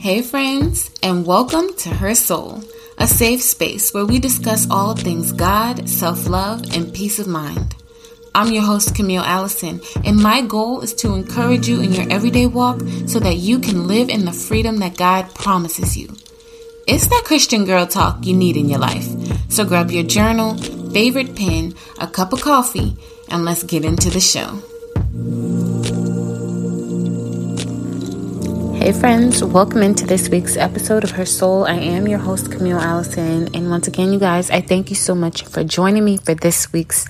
Hey, friends, and welcome to Her Soul, a safe space where we discuss all things God, self love, and peace of mind. I'm your host, Camille Allison, and my goal is to encourage you in your everyday walk so that you can live in the freedom that God promises you. It's that Christian girl talk you need in your life. So grab your journal, favorite pen, a cup of coffee, and let's get into the show. Hey, friends, welcome into this week's episode of Her Soul. I am your host, Camille Allison. And once again, you guys, I thank you so much for joining me for this week's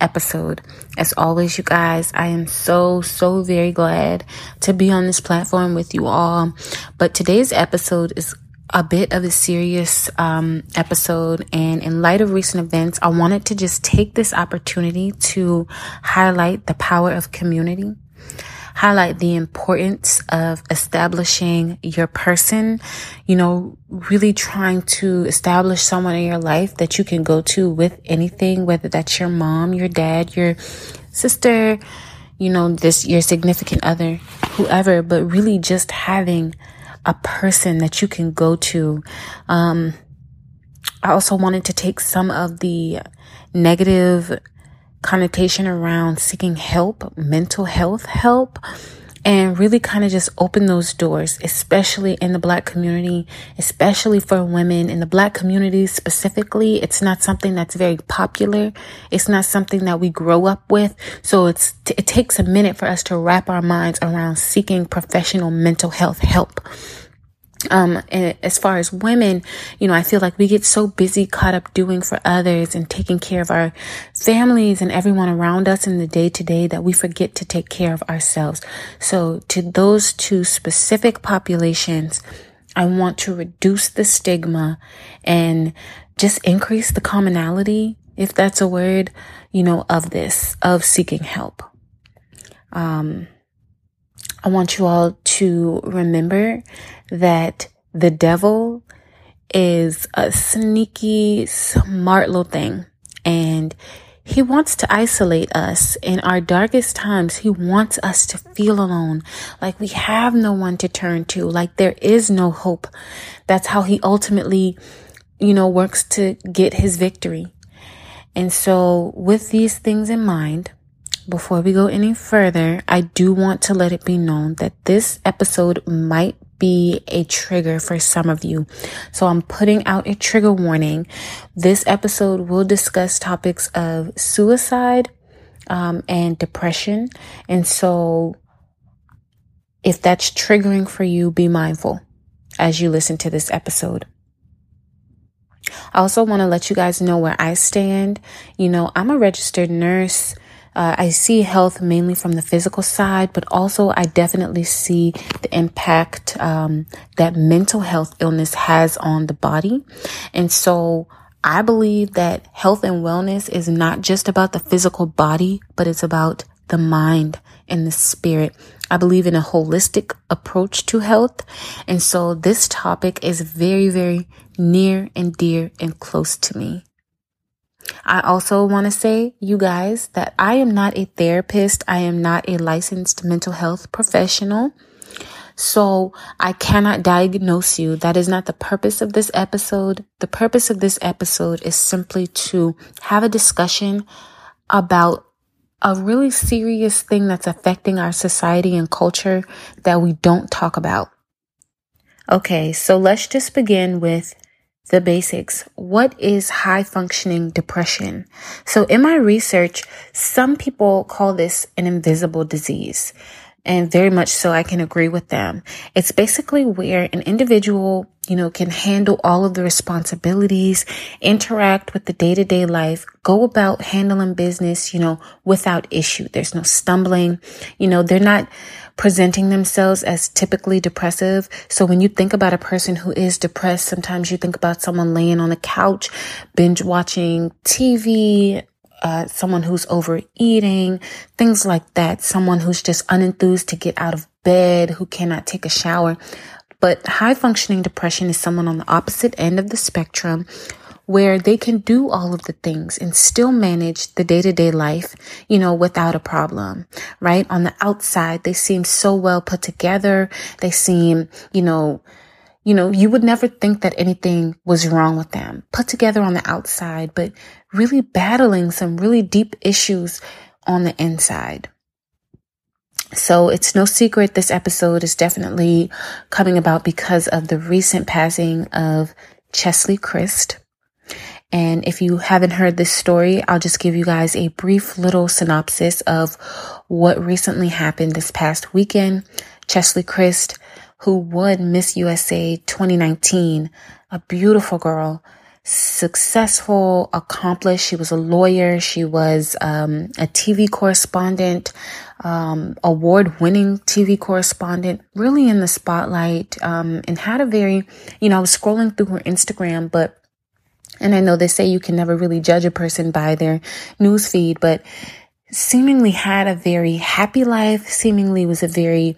episode. As always, you guys, I am so, so very glad to be on this platform with you all. But today's episode is a bit of a serious um, episode. And in light of recent events, I wanted to just take this opportunity to highlight the power of community highlight the importance of establishing your person, you know, really trying to establish someone in your life that you can go to with anything, whether that's your mom, your dad, your sister, you know, this, your significant other, whoever, but really just having a person that you can go to. Um, I also wanted to take some of the negative connotation around seeking help, mental health help, and really kind of just open those doors, especially in the black community, especially for women in the black community specifically. It's not something that's very popular. It's not something that we grow up with. So it's, it takes a minute for us to wrap our minds around seeking professional mental health help um as far as women you know i feel like we get so busy caught up doing for others and taking care of our families and everyone around us in the day to day that we forget to take care of ourselves. So to those two specific populations i want to reduce the stigma and just increase the commonality if that's a word you know of this of seeking help. Um I want you all to remember that the devil is a sneaky, smart little thing. And he wants to isolate us in our darkest times. He wants us to feel alone, like we have no one to turn to, like there is no hope. That's how he ultimately, you know, works to get his victory. And so with these things in mind, before we go any further, I do want to let it be known that this episode might be a trigger for some of you. So I'm putting out a trigger warning. This episode will discuss topics of suicide um, and depression. And so if that's triggering for you, be mindful as you listen to this episode. I also want to let you guys know where I stand. You know, I'm a registered nurse. Uh, I see health mainly from the physical side, but also I definitely see the impact um, that mental health illness has on the body. And so I believe that health and wellness is not just about the physical body, but it's about the mind and the spirit. I believe in a holistic approach to health. And so this topic is very, very near and dear and close to me. I also want to say, you guys, that I am not a therapist. I am not a licensed mental health professional. So I cannot diagnose you. That is not the purpose of this episode. The purpose of this episode is simply to have a discussion about a really serious thing that's affecting our society and culture that we don't talk about. Okay, so let's just begin with the basics. What is high functioning depression? So in my research, some people call this an invisible disease. And very much so, I can agree with them. It's basically where an individual, you know, can handle all of the responsibilities, interact with the day to day life, go about handling business, you know, without issue. There's no stumbling. You know, they're not presenting themselves as typically depressive. So when you think about a person who is depressed, sometimes you think about someone laying on the couch, binge watching TV, uh, someone who's overeating, things like that. Someone who's just unenthused to get out of bed, who cannot take a shower. But high functioning depression is someone on the opposite end of the spectrum where they can do all of the things and still manage the day to day life, you know, without a problem, right? On the outside, they seem so well put together. They seem, you know, you know, you would never think that anything was wrong with them, put together on the outside, but really battling some really deep issues on the inside. So it's no secret this episode is definitely coming about because of the recent passing of Cheslie Kryst. And if you haven't heard this story, I'll just give you guys a brief little synopsis of what recently happened this past weekend. Cheslie Kryst, who won Miss USA 2019, a beautiful girl, successful, accomplished. She was a lawyer. She was um, a TV correspondent, um, award winning TV correspondent, really in the spotlight, um, and had a very, you know, I was scrolling through her Instagram, but and I know they say you can never really judge a person by their news feed, but seemingly had a very happy life, seemingly was a very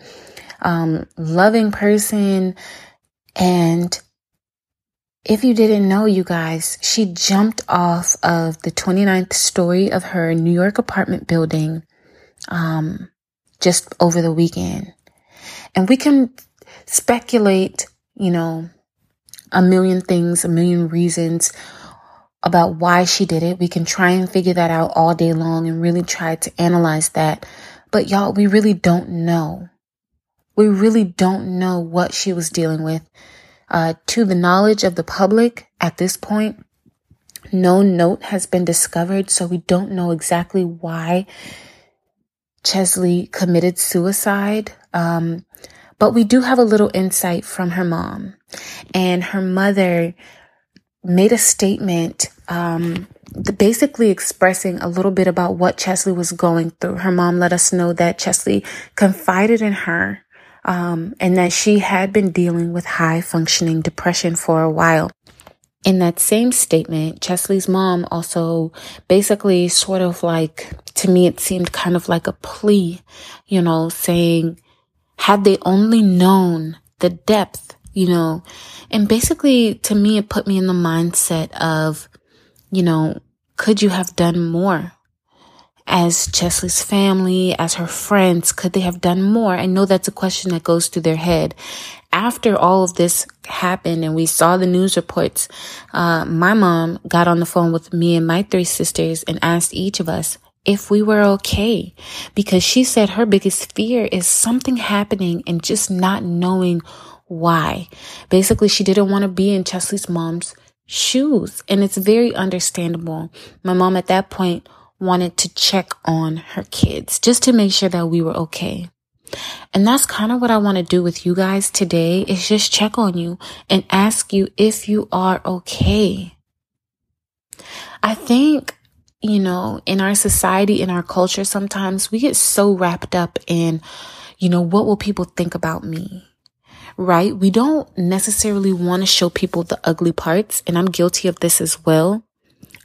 um, loving person. And if you didn't know, you guys, she jumped off of the 29th story of her New York apartment building um, just over the weekend. And we can speculate, you know, a million things, a million reasons about why she did it. We can try and figure that out all day long and really try to analyze that. But y'all, we really don't know. We really don't know what she was dealing with. Uh, to the knowledge of the public at this point, no note has been discovered, so we don't know exactly why Cheslie committed suicide. Um, but we do have a little insight from her mom. And her mother made a statement, um, basically expressing a little bit about what Cheslie was going through. Her mom let us know that Cheslie confided in her um, and that she had been dealing with high functioning depression for a while. In that same statement, Cheslie's mom also basically sort of like, to me, it seemed kind of like a plea, you know, saying, had they only known the depth, you know, and basically to me, it put me in the mindset of, you know, could you have done more? As Cheslie's family, as her friends, could they have done more? I know that's a question that goes through their head. After all of this happened and we saw the news reports, uh, my mom got on the phone with me and my three sisters and asked each of us, if we were okay because she said her biggest fear is something happening and just not knowing why. Basically, she didn't want to be in Cheslie's mom's shoes, and it's very understandable. My mom at that point wanted to check on her kids just to make sure that we were okay. And that's kind of what I want to do with you guys today is just check on you and ask you if you are okay. I think you know, in our society, in our culture, sometimes we get so wrapped up in, you know, what will people think about me? Right? We don't necessarily want to show people the ugly parts. And I'm guilty of this as well.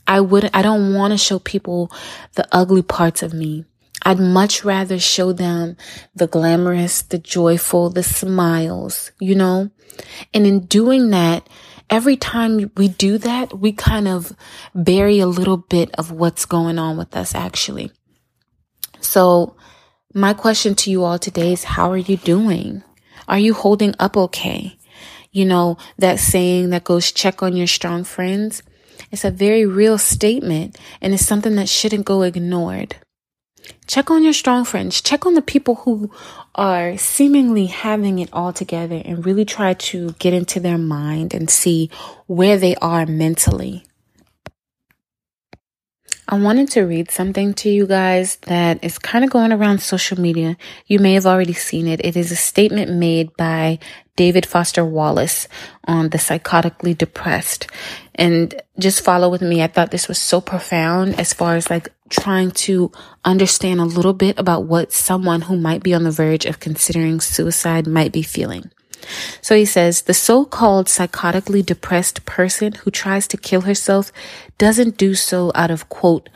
I wouldn't, I don't want to show people the ugly parts of me. I'd much rather show them the glamorous, the joyful, the smiles, you know? And in doing that, every time we do that, we kind of bury a little bit of what's going on with us actually. So my question to you all today is how are you doing? Are you holding up okay? You know, that saying that goes check on your strong friends. It's a very real statement and it's something that shouldn't go ignored. Check on your strong friends. Check on the people who are seemingly having it all together and really try to get into their mind and see where they are mentally. I wanted to read something to you guys that is kind of going around social media. You may have already seen it. It is a statement made by David Foster Wallace on the psychotically depressed. And just follow with me. I thought this was so profound as far as like trying to understand a little bit about what someone who might be on the verge of considering suicide might be feeling. So he says the so-called psychotically depressed person who tries to kill herself doesn't do so out of quote,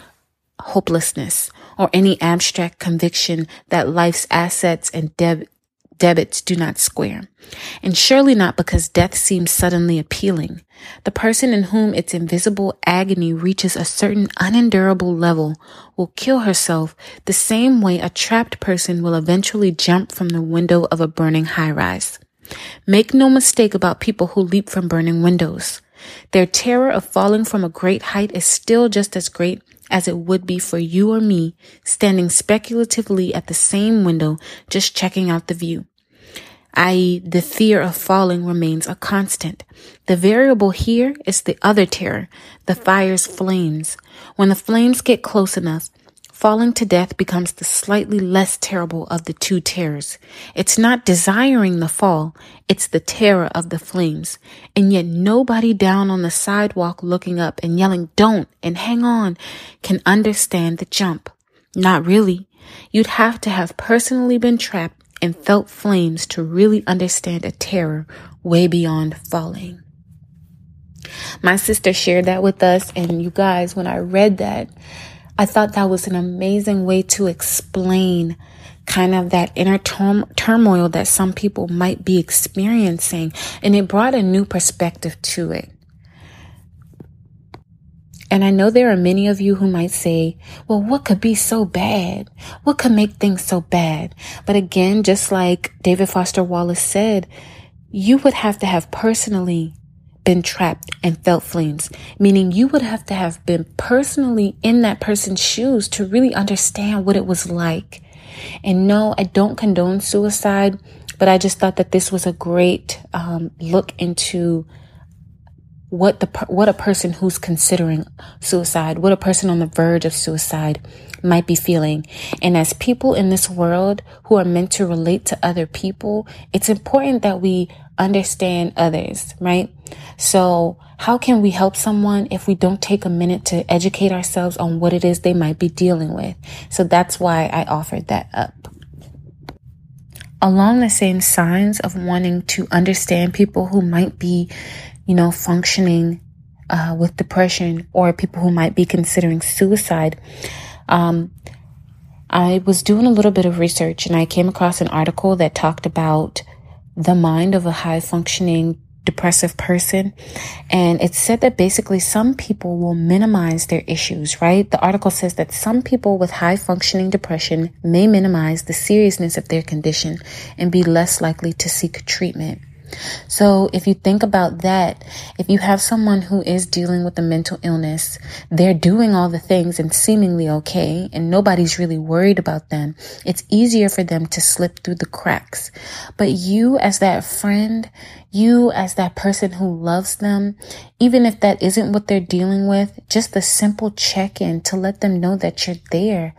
hopelessness or any abstract conviction that life's assets and deb- debits do not square. And surely not because death seems suddenly appealing. The person in whom its invisible agony reaches a certain unendurable level will kill herself the same way a trapped person will eventually jump from the window of a burning high rise. Make no mistake about people who leap from burning windows. Their terror of falling from a great height is still just as great as it would be for you or me standing speculatively at the same window just checking out the view i.e., the fear of falling remains a constant. The variable here is the other terror, the fire's flames. When the flames get close enough, falling to death becomes the slightly less terrible of the two terrors. It's not desiring the fall, it's the terror of the flames. And yet nobody down on the sidewalk looking up and yelling, don't and hang on can understand the jump. Not really. You'd have to have personally been trapped and felt flames to really understand a terror way beyond falling. My sister shared that with us, and you guys, when I read that, I thought that was an amazing way to explain kind of that inner turmoil that some people might be experiencing, and it brought a new perspective to it. And I know there are many of you who might say, well, what could be so bad? What could make things so bad? But again, just like David Foster Wallace said, you would have to have personally been trapped and felt flames, meaning you would have to have been personally in that person's shoes to really understand what it was like. And no, I don't condone suicide, but I just thought that this was a great um, look into what the what a person who's considering suicide, what a person on the verge of suicide might be feeling. And as people in this world who are meant to relate to other people, it's important that we understand others, right? So, how can we help someone if we don't take a minute to educate ourselves on what it is they might be dealing with? So that's why I offered that up. Along the same signs of wanting to understand people who might be you know, functioning uh, with depression or people who might be considering suicide. Um, I was doing a little bit of research and I came across an article that talked about the mind of a high functioning depressive person. And it said that basically some people will minimize their issues, right? The article says that some people with high functioning depression may minimize the seriousness of their condition and be less likely to seek treatment. So if you think about that, if you have someone who is dealing with a mental illness, they're doing all the things and seemingly okay, and nobody's really worried about them. It's easier for them to slip through the cracks. But you as that friend, you as that person who loves them, even if that isn't what they're dealing with, just the simple check in to let them know that you're there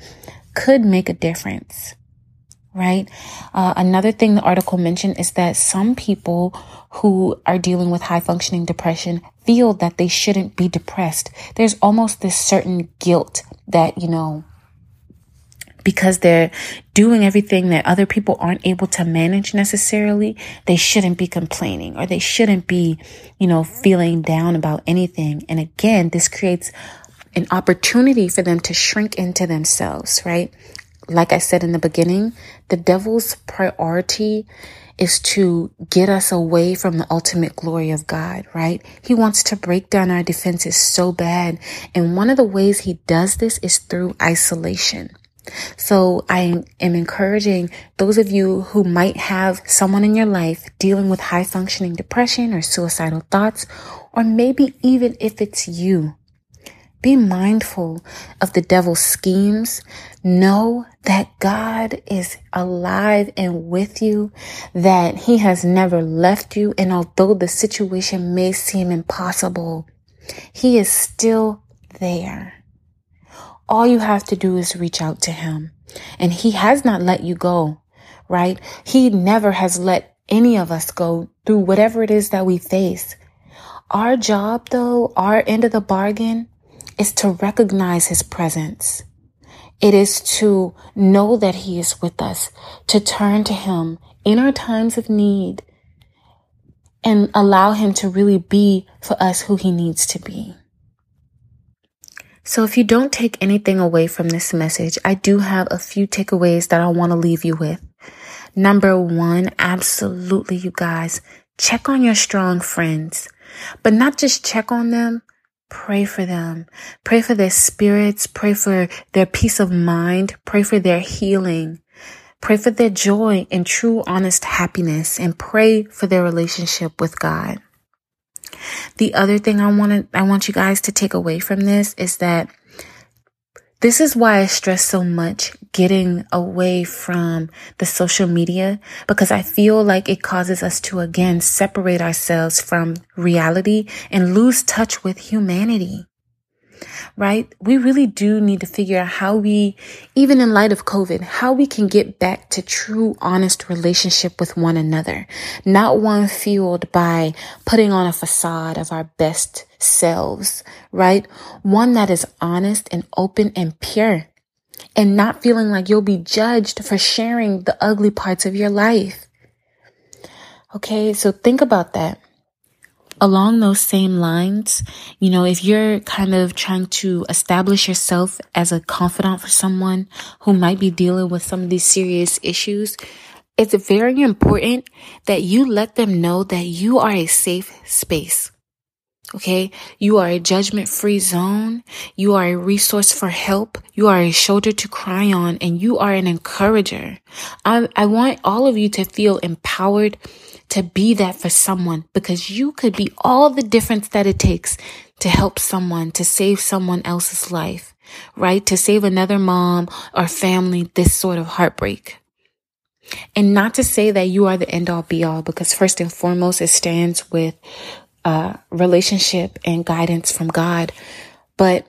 could make a difference right? Uh, another thing the article mentioned is that some people who are dealing with high functioning depression feel that they shouldn't be depressed. There's almost this certain guilt that, you know, because they're doing everything that other people aren't able to manage necessarily, they shouldn't be complaining or they shouldn't be, you know, feeling down about anything. And again, this creates an opportunity for them to shrink into themselves, right? Like I said in the beginning, the devil's priority is to get us away from the ultimate glory of God, right? He wants to break down our defenses so bad. And one of the ways he does this is through isolation. So I am encouraging those of you who might have someone in your life dealing with high functioning depression or suicidal thoughts, or maybe even if it's you, be mindful of the devil's schemes. Know that God is alive and with you, that he has never left you. And although the situation may seem impossible, he is still there. All you have to do is reach out to him and he has not let you go, right? He never has let any of us go through whatever it is that we face. Our job though, our end of the bargain is to recognize his presence. It is to know that he is with us, to turn to him in our times of need and allow him to really be for us who he needs to be. So if you don't take anything away from this message, I do have a few takeaways that I want to leave you with. Number one, absolutely, you guys, check on your strong friends, but not just check on them, Pray for them. Pray for their spirits. Pray for their peace of mind. Pray for their healing. Pray for their joy and true, honest happiness and pray for their relationship with God. The other thing I want I want you guys to take away from this is that this is why I stress so much getting away from the social media because I feel like it causes us to again separate ourselves from reality and lose touch with humanity right? We really do need to figure out how we, even in light of COVID, how we can get back to true, honest relationship with one another. Not one fueled by putting on a facade of our best selves, right? One that is honest and open and pure and not feeling like you'll be judged for sharing the ugly parts of your life. Okay, so think about that along those same lines, you know, if you're kind of trying to establish yourself as a confidant for someone who might be dealing with some of these serious issues, it's very important that you let them know that you are a safe space. Okay. You are a judgment free zone. You are a resource for help. You are a shoulder to cry on and you are an encourager. I, I want all of you to feel empowered to be that for someone because you could be all the difference that it takes to help someone, to save someone else's life, right? To save another mom or family this sort of heartbreak. And not to say that you are the end all be all because first and foremost, it stands with uh, relationship and guidance from God. But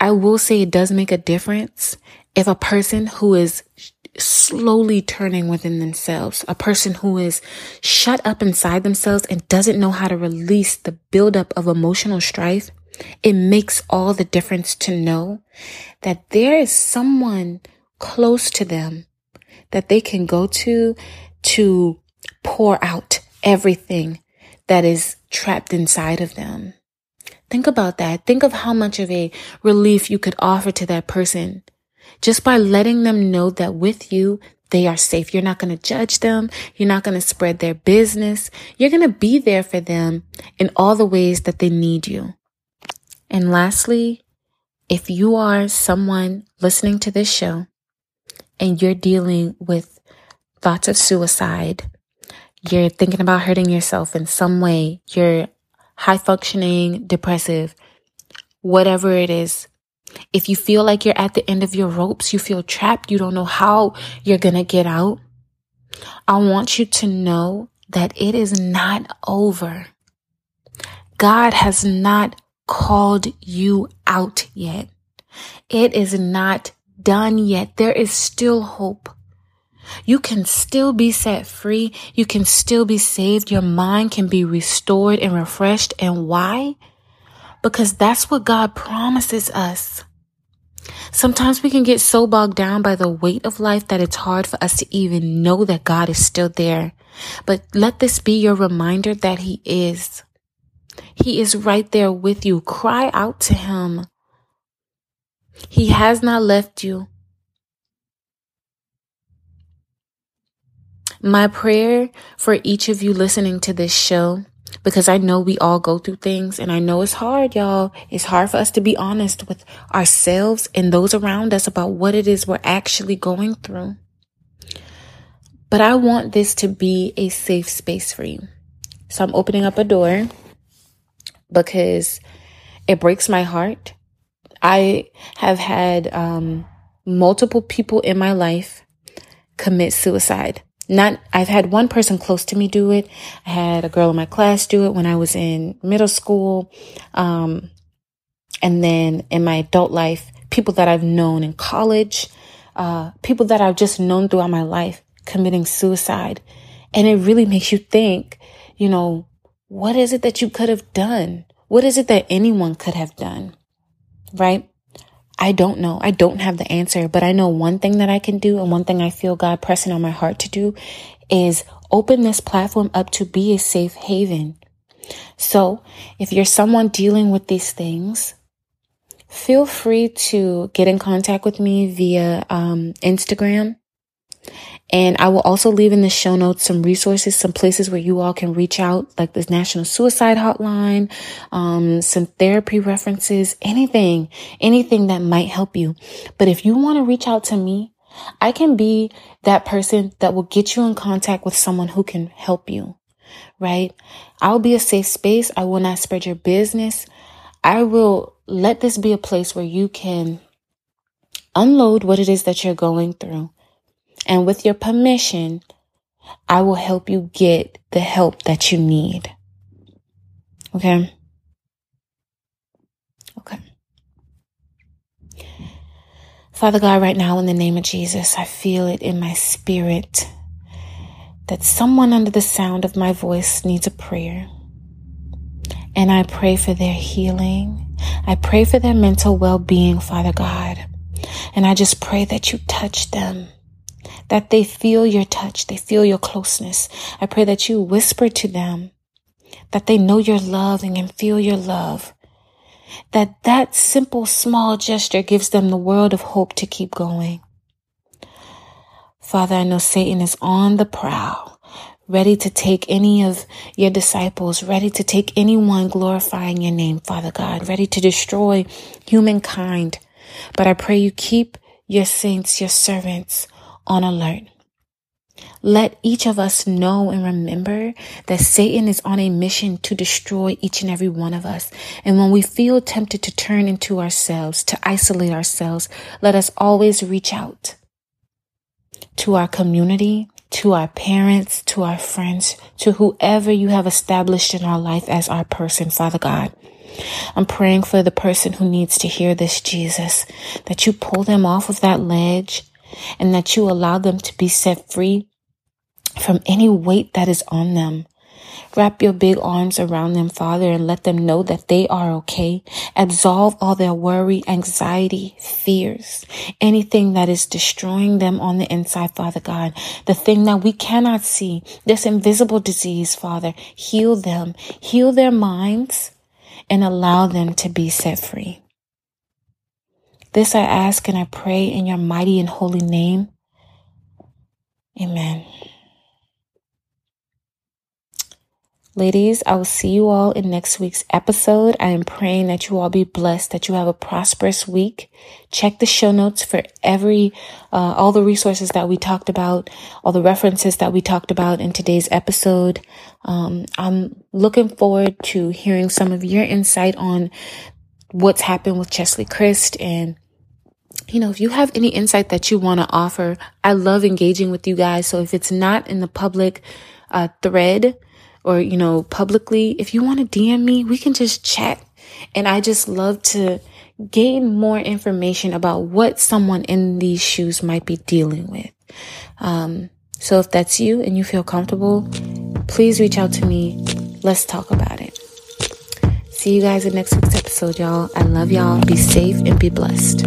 I will say it does make a difference if a person who is slowly turning within themselves, a person who is shut up inside themselves and doesn't know how to release the buildup of emotional strife, it makes all the difference to know that there is someone close to them that they can go to to pour out everything that is trapped inside of them. Think about that. Think of how much of a relief you could offer to that person just by letting them know that with you, they are safe. You're not going to judge them. You're not going to spread their business. You're going to be there for them in all the ways that they need you. And lastly, if you are someone listening to this show and you're dealing with thoughts of suicide, you're thinking about hurting yourself in some way, you're high functioning, depressive, whatever it is, if you feel like you're at the end of your ropes, you feel trapped, you don't know how you're going to get out, I want you to know that it is not over. God has not called you out yet. It is not done yet. There is still hope. You can still be set free. You can still be saved. Your mind can be restored and refreshed. And why? Because that's what God promises us. Sometimes we can get so bogged down by the weight of life that it's hard for us to even know that God is still there. But let this be your reminder that He is. He is right there with you. Cry out to Him. He has not left you. My prayer for each of you listening to this show because I know we all go through things and I know it's hard, y'all. It's hard for us to be honest with ourselves and those around us about what it is we're actually going through. But I want this to be a safe space for you. So I'm opening up a door because it breaks my heart. I have had um, multiple people in my life commit suicide not, I've had one person close to me do it. I had a girl in my class do it when I was in middle school. Um, and then in my adult life, people that I've known in college, uh, people that I've just known throughout my life committing suicide. And it really makes you think, you know, what is it that you could have done? What is it that anyone could have done? Right? I don't know. I don't have the answer, but I know one thing that I can do and one thing I feel God pressing on my heart to do is open this platform up to be a safe haven. So if you're someone dealing with these things, feel free to get in contact with me via um, Instagram and I will also leave in the show notes some resources, some places where you all can reach out, like the National Suicide Hotline, um, some therapy references, anything, anything that might help you. But if you want to reach out to me, I can be that person that will get you in contact with someone who can help you, right? I'll be a safe space. I will not spread your business. I will let this be a place where you can unload what it is that you're going through. And with your permission, I will help you get the help that you need. Okay. Okay. Father God, right now in the name of Jesus, I feel it in my spirit that someone under the sound of my voice needs a prayer. And I pray for their healing. I pray for their mental well being, Father God. And I just pray that you touch them, that they feel your touch, they feel your closeness. I pray that you whisper to them, that they know your love and can feel your love. That that simple small gesture gives them the world of hope to keep going. Father, I know Satan is on the prowl, ready to take any of your disciples, ready to take anyone glorifying your name, Father God, ready to destroy humankind. But I pray you keep your saints, your servants on alert. Let each of us know and remember that Satan is on a mission to destroy each and every one of us. And when we feel tempted to turn into ourselves, to isolate ourselves, let us always reach out to our community, to our parents, to our friends, to whoever you have established in our life as our person, Father God. I'm praying for the person who needs to hear this, Jesus, that you pull them off of that ledge and that you allow them to be set free from any weight that is on them. Wrap your big arms around them, Father, and let them know that they are okay. Absolve all their worry, anxiety, fears, anything that is destroying them on the inside, Father God. The thing that we cannot see, this invisible disease, Father, heal them, heal their minds, and allow them to be set free. This I ask and I pray in your mighty and holy name. Amen. Ladies, I will see you all in next week's episode. I am praying that you all be blessed, that you have a prosperous week. Check the show notes for every, uh, all the resources that we talked about, all the references that we talked about in today's episode. Um, I'm looking forward to hearing some of your insight on what's happened with Cheslie Kryst and you know, if you have any insight that you want to offer, I love engaging with you guys. So if it's not in the public uh, thread, or, you know, publicly, if you want to DM me, we can just chat. And I just love to gain more information about what someone in these shoes might be dealing with. Um, so if that's you and you feel comfortable, please reach out to me. Let's talk about it. See you guys in next week's episode, y'all. I love y'all. Be safe and be blessed.